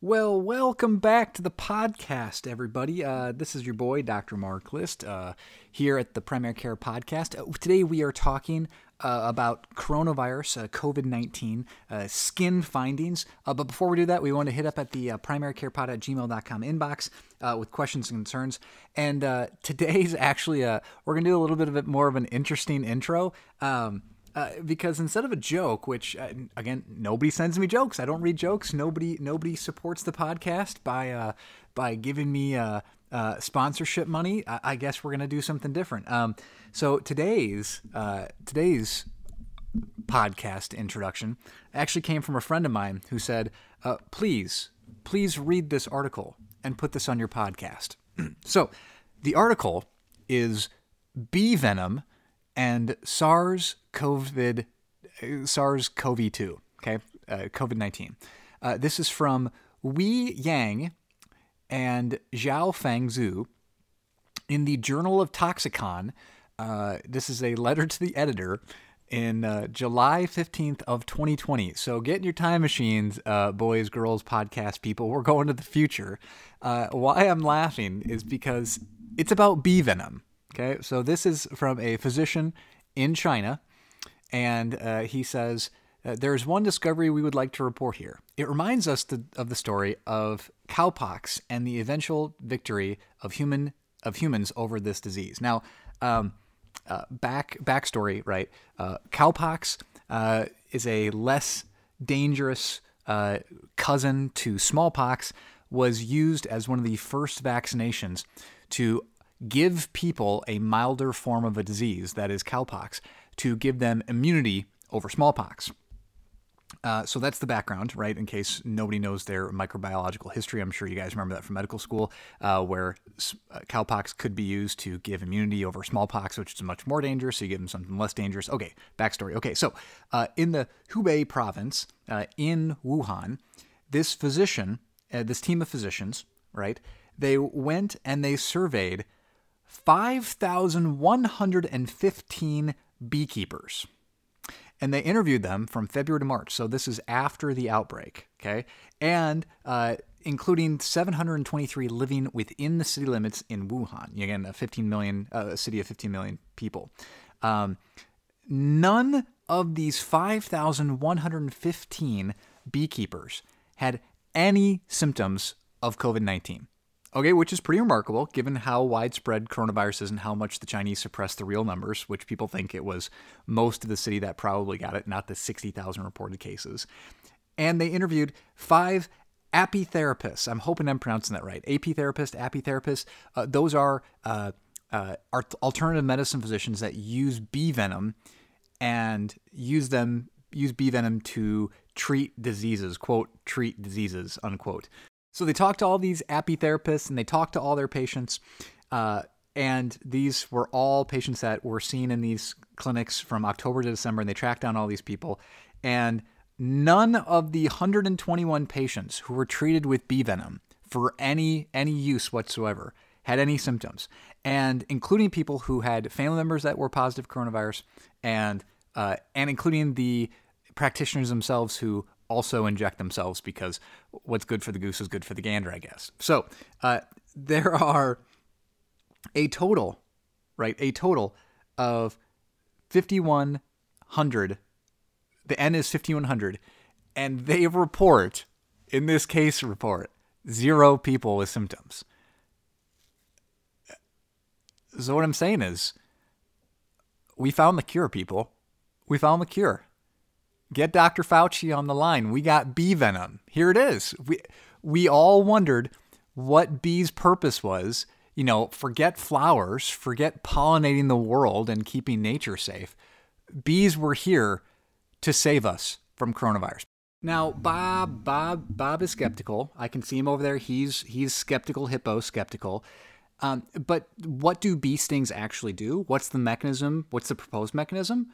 Well, welcome back to the podcast, everybody. Uh, this is your boy, Dr. Mark List, uh, here at the Primary Care Podcast. Uh, today we are talking uh, about coronavirus, uh, COVID 19, uh, skin findings. but before we do that, we want to hit up at the primarycarepod at gmail.com inbox with questions and concerns. And today's actually, we're going to do a little bit of it more of an interesting intro. Um, uh, because instead of a joke, which uh, again nobody sends me jokes, I don't read jokes. Nobody nobody supports the podcast by uh, by giving me uh, uh, sponsorship money. I, I, guess we're gonna do something different. Um, so today's today's podcast introduction actually came from a friend of mine who said, "Please, please read this article and put this on your podcast." so the article is bee venom and SARS COVID SARS CoV 2, okay, uh, COVID 19. Uh, this is from Wei Yang and Zhao Feng Zhu in the Journal of Toxicon. Uh, this is a letter to the editor in uh, July 15th of 2020. So get in your time machines, uh, boys, girls, podcast people. We're going to the future. Uh, why I'm laughing is because it's about bee venom. Okay, so this is from a physician in China, and uh, he says, uh, There is one discovery we would like to report here. It reminds us the, of the story of cowpox and the eventual victory of human of humans over this disease. Now, um, uh, back backstory, right? Uh, cowpox uh, is a less dangerous cousin to smallpox. Was used as one of the first vaccinations to give people a milder form of a disease, that is cowpox, to give them immunity over smallpox. Uh, so that's the background, right? In case nobody knows their microbiological history, I'm sure you guys remember that from medical school, uh, where uh, cowpox could be used to give immunity over smallpox, which is much more dangerous. So you give them something less dangerous. Okay, backstory. Okay, so uh, in the Hubei province uh, in Wuhan, this physician, uh, this team of physicians, right? They went and they surveyed 5,115 beekeepers. And they interviewed them from February to March. So this is after the outbreak, okay? And uh, including 723 living within the city limits in Wuhan. Again, a 15 million, uh, a city of 15 million people. Um, none of these 5,115 beekeepers had any symptoms of COVID 19. Okay, which is pretty remarkable given how widespread coronavirus is and how much the Chinese suppressed the real numbers, which people think it was most of the city that probably got it, not the 60,000 reported cases. And they interviewed five apitherapists. I'm hoping I'm pronouncing that right. AP therapist, apitherapist. Uh, those are, uh, uh, alternative medicine physicians that use bee venom and use them use bee venom to treat diseases, quote, treat diseases, unquote. So they talked to all these apitherapists and they talked to all their patients. Uh, and these were all patients that were seen in these clinics from October to December, and they tracked down all these people. And none of the 121 patients who were treated with bee venom for any any use whatsoever had any symptoms, and including people who had family members that were positive coronavirus, and uh, and including the practitioners themselves who also inject themselves because what's good for the goose is good for the gander, I guess. So uh, there are a total, right? A total of 5,100. The N is 5,100. And they report, in this case report, zero people with symptoms. So what I'm saying is, we found the cure, people. We found the cure. Get Dr. Fauci on the line. We got bee venom. Here it is. We we all wondered what bees' purpose was. You know, forget flowers, forget pollinating the world and keeping nature safe. Bees were here to save us from coronavirus. Now, Bob, Bob, Bob is skeptical. I can see him over there. He's he's skeptical, hippo skeptical. Um, but what do bee stings actually do? What's the mechanism? What's the proposed mechanism?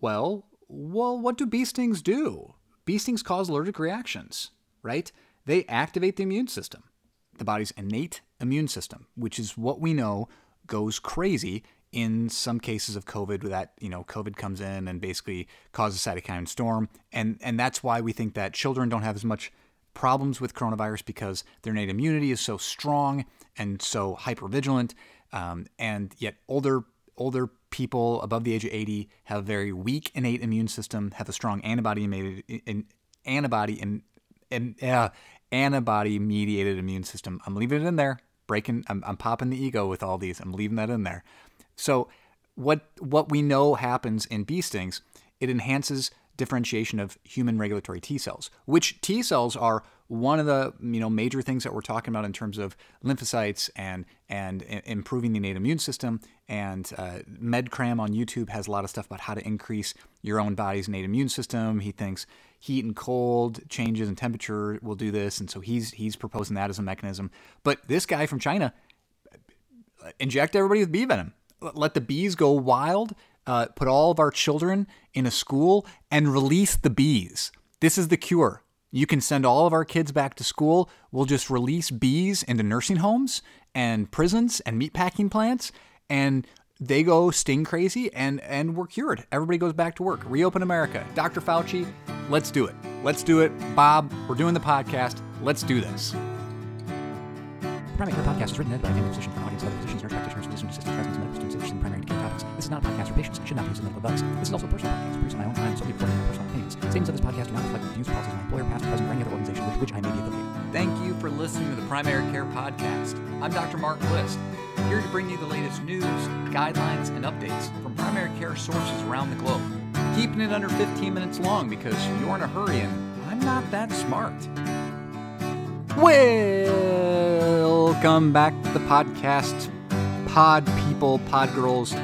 Well, well, what do bee stings do? Bee stings cause allergic reactions, right? They activate the immune system, the body's innate immune system, which is what we know goes crazy in some cases of COVID where that, you know, COVID comes in and basically causes cytokine storm. And, and that's why we think that children don't have as much problems with coronavirus because their innate immunity is so strong and so hypervigilant, um, and yet older older people above the age of 80 have a very weak innate immune system, have a strong antibody mediated antibody and uh, antibody mediated immune system. I'm leaving it in there. Breaking, I'm, I'm popping the ego with all these. I'm leaving that in there. So what what we know happens in bee stings, it enhances differentiation of human regulatory T cells, which T cells are one of the you know major things that we're talking about in terms of lymphocytes and and improving the innate immune system. And uh, MedCram on YouTube has a lot of stuff about how to increase your own body's innate immune system. He thinks heat and cold changes in temperature will do this, and so he's he's proposing that as a mechanism. But this guy from China uh, inject everybody with bee venom. Let the bees go wild uh, put all of our children in a school and release the bees. This is the cure. You can send all of our kids back to school. We'll just release bees into nursing homes and prisons and meatpacking plants, and they go sting crazy, and and we're cured. Everybody goes back to work. Reopen America. Dr. Fauci, let's do it. Let's do it. Bob, we're doing the podcast. Let's do this. The Primary Care Podcast is written and edited by a physician for audience other physicians, nurse practitioners, physician assistants, residents, medical students interested in primary. This is not a podcast for patients. Should not be used as medical advice. This is also a personal podcast produced on my own time, solely recording my personal opinions. Statements of this podcast do not reflect the views, policies of my employer, past, present, or any other organization with which I may be affiliated. Thank you for listening to the Primary Care Podcast. I'm Dr. Mark List, here to bring you the latest news, guidelines, and updates from primary care sources around the globe. Keeping it under 15 minutes long because you're in a hurry and I'm not that smart. Welcome back to the podcast. Pod people, pod girls,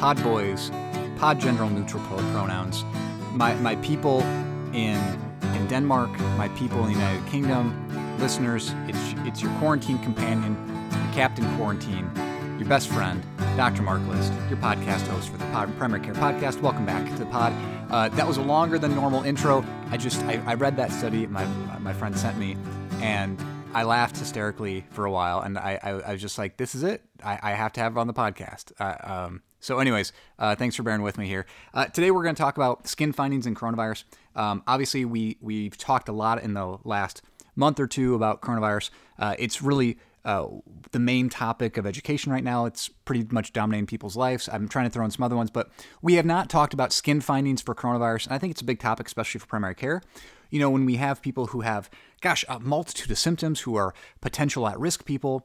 pod boys, pod general neutral pronouns. My, my people in in Denmark, my people in the United Kingdom, listeners, it's it's your quarantine companion, your captain quarantine, your best friend, Dr. Mark List, your podcast host for the pod, Primary Care Podcast. Welcome back to the pod. Uh, that was a longer than normal intro. I just I, I read that study my my friend sent me, and I laughed hysterically for a while, and I, I, I was just like, "This is it. I, I, have to have it on the podcast." Uh, um, so, anyways, uh, thanks for bearing with me here. Uh, today, we're going to talk about skin findings in coronavirus. Um, obviously, we we've talked a lot in the last month or two about coronavirus. Uh, it's really uh, the main topic of education right now. It's pretty much dominating people's lives. I'm trying to throw in some other ones, but we have not talked about skin findings for coronavirus, and I think it's a big topic, especially for primary care you know, when we have people who have, gosh, a multitude of symptoms who are potential at risk people.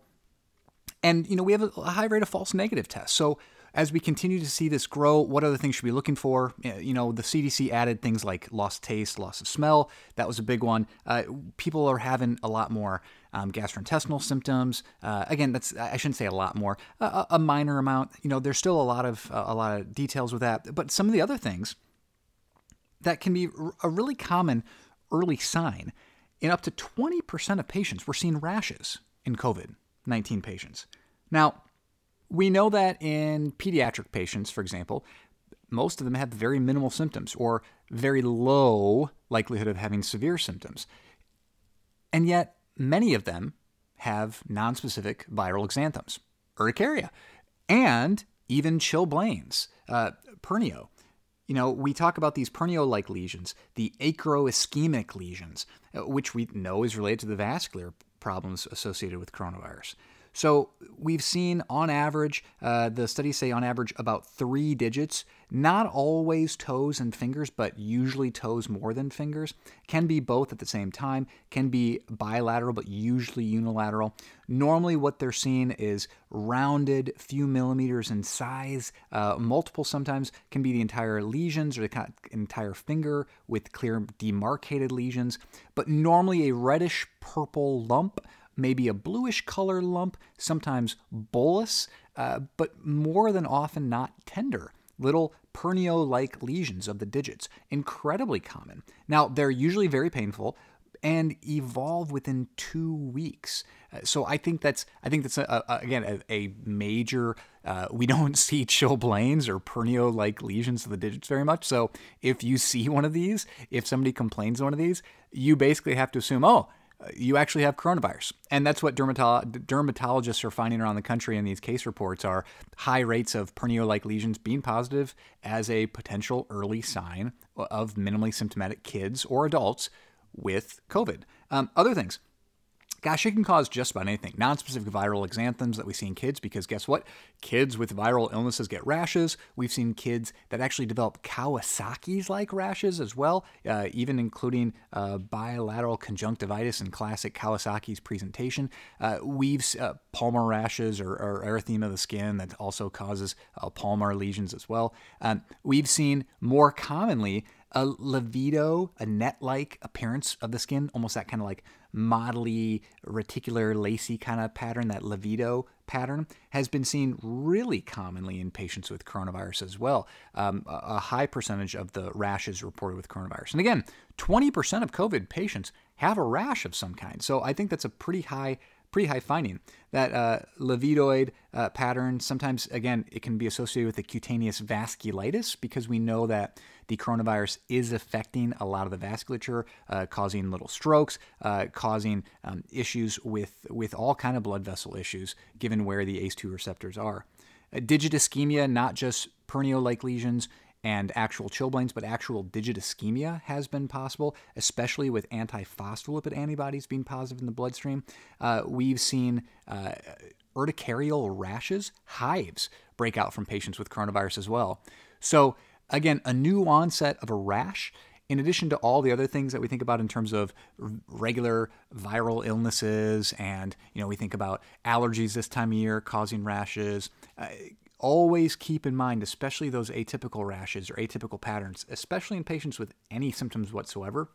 And, you know, we have a high rate of false negative tests. So, as we continue to see this grow, what other things should we be looking for? You know, the CDC added things like lost taste, loss of smell. That was a big one. Uh, people are having a lot more um, gastrointestinal symptoms. Uh, again, that's I shouldn't say a lot more, a, a, minor amount. You know, there's still a lot of a lot of details with that. But some of the other things that can be a really common early sign. In up to 20% of patients, we're seeing rashes in COVID 19 patients. Now, we know that in pediatric patients, for example, most of them have very minimal symptoms or very low likelihood of having severe symptoms. And yet, many of them have nonspecific viral exanthems, urticaria, and even chilblains, uh, pernio. You know, we talk about these pernio like lesions, the acroischemic lesions, uh, which we know is related to the vascular problems associated with coronavirus. So we've seen on average, uh, the studies say on average about three digits, not always toes and fingers, but usually toes more than fingers. Can be both at the same time, can be bilateral, but usually unilateral. Normally, what they're seeing is rounded, few millimeters in size. Uh, multiple sometimes can be the entire lesions or the entire finger with clear demarcated lesions, but normally a reddish purple lump maybe a bluish color lump, sometimes bullous, uh, but more than often not tender. Little pernio like lesions of the digits, incredibly common. Now, they're usually very painful and evolve within two weeks. Uh, so I think that's I think that's a, a, again a, a major. Uh, we don't see chilblains or pernio like lesions of the digits very much. So if you see one of these, if somebody complains of one of these, you basically have to assume, oh, you actually have coronavirus. And that's what dermatolo- dermatologists are finding around the country in these case reports are high rates of pernio-like lesions being positive as a potential early sign of minimally symptomatic kids or adults with COVID. Um, other things. Gosh, it can cause just about anything. Nonspecific viral exanthems that we see in kids, because guess what? Kids with viral illnesses get rashes. We've seen kids that actually develop Kawasaki's like rashes as well, uh, even including uh, bilateral conjunctivitis and classic Kawasaki's presentation. Uh, we've uh, palmar rashes or, or, erythema of the skin that also causes uh, palmar lesions as well. Um, we've seen more commonly a livedo, a net-like appearance of the skin, almost that kind of like modelly, reticular, lacy kind of pattern, that livedo pattern, has been seen really commonly in patients with coronavirus as well. Um, a high percentage of the rashes reported with coronavirus. And again, 20% of COVID patients have a rash of some kind. So I think that's a pretty high pretty high finding. That uh, livedoid uh, pattern, sometimes, again, it can be associated with the cutaneous vasculitis because we know that the coronavirus is affecting a lot of the vasculature, uh, causing little strokes, uh, causing um, issues with, with all kind of blood vessel issues, given where the ACE2 receptors are. Uh, digit ischemia, not just Pernio-like lesions, and actual chilblains, but actual digit ischemia has been possible, especially with antiphospholipid antibodies being positive in the bloodstream. Uh, we've seen uh, urticarial rashes, hives, break out from patients with coronavirus as well. So, again, a new onset of a rash. In addition to all the other things that we think about in terms of regular viral illnesses, and you know we think about allergies this time of year causing rashes, uh, always keep in mind, especially those atypical rashes or atypical patterns, especially in patients with any symptoms whatsoever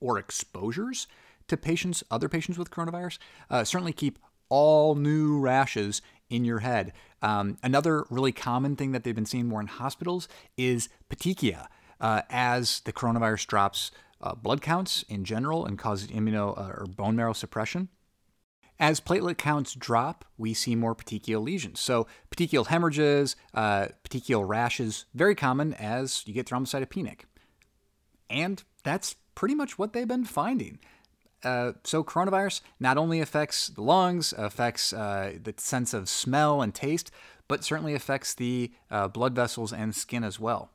or exposures to patients, other patients with coronavirus, uh, certainly keep all new rashes in your head. Um, another really common thing that they've been seeing more in hospitals is petechia. Uh, as the coronavirus drops uh, blood counts in general and causes immuno uh, or bone marrow suppression, as platelet counts drop, we see more petechial lesions. So, petechial hemorrhages, uh, petechial rashes, very common as you get thrombocytopenic. And that's pretty much what they've been finding. Uh, so, coronavirus not only affects the lungs, affects uh, the sense of smell and taste, but certainly affects the uh, blood vessels and skin as well.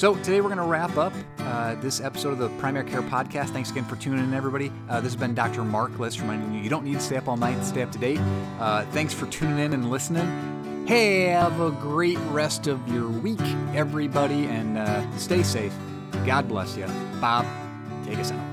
So today we're going to wrap up uh, this episode of the Primary Care Podcast. Thanks again for tuning in, everybody. Uh, this has been Dr. Mark List reminding you you don't need to stay up all night to stay up to date. Uh, thanks for tuning in and listening. Have a great rest of your week, everybody, and uh, stay safe. God bless you. Bob, take us out.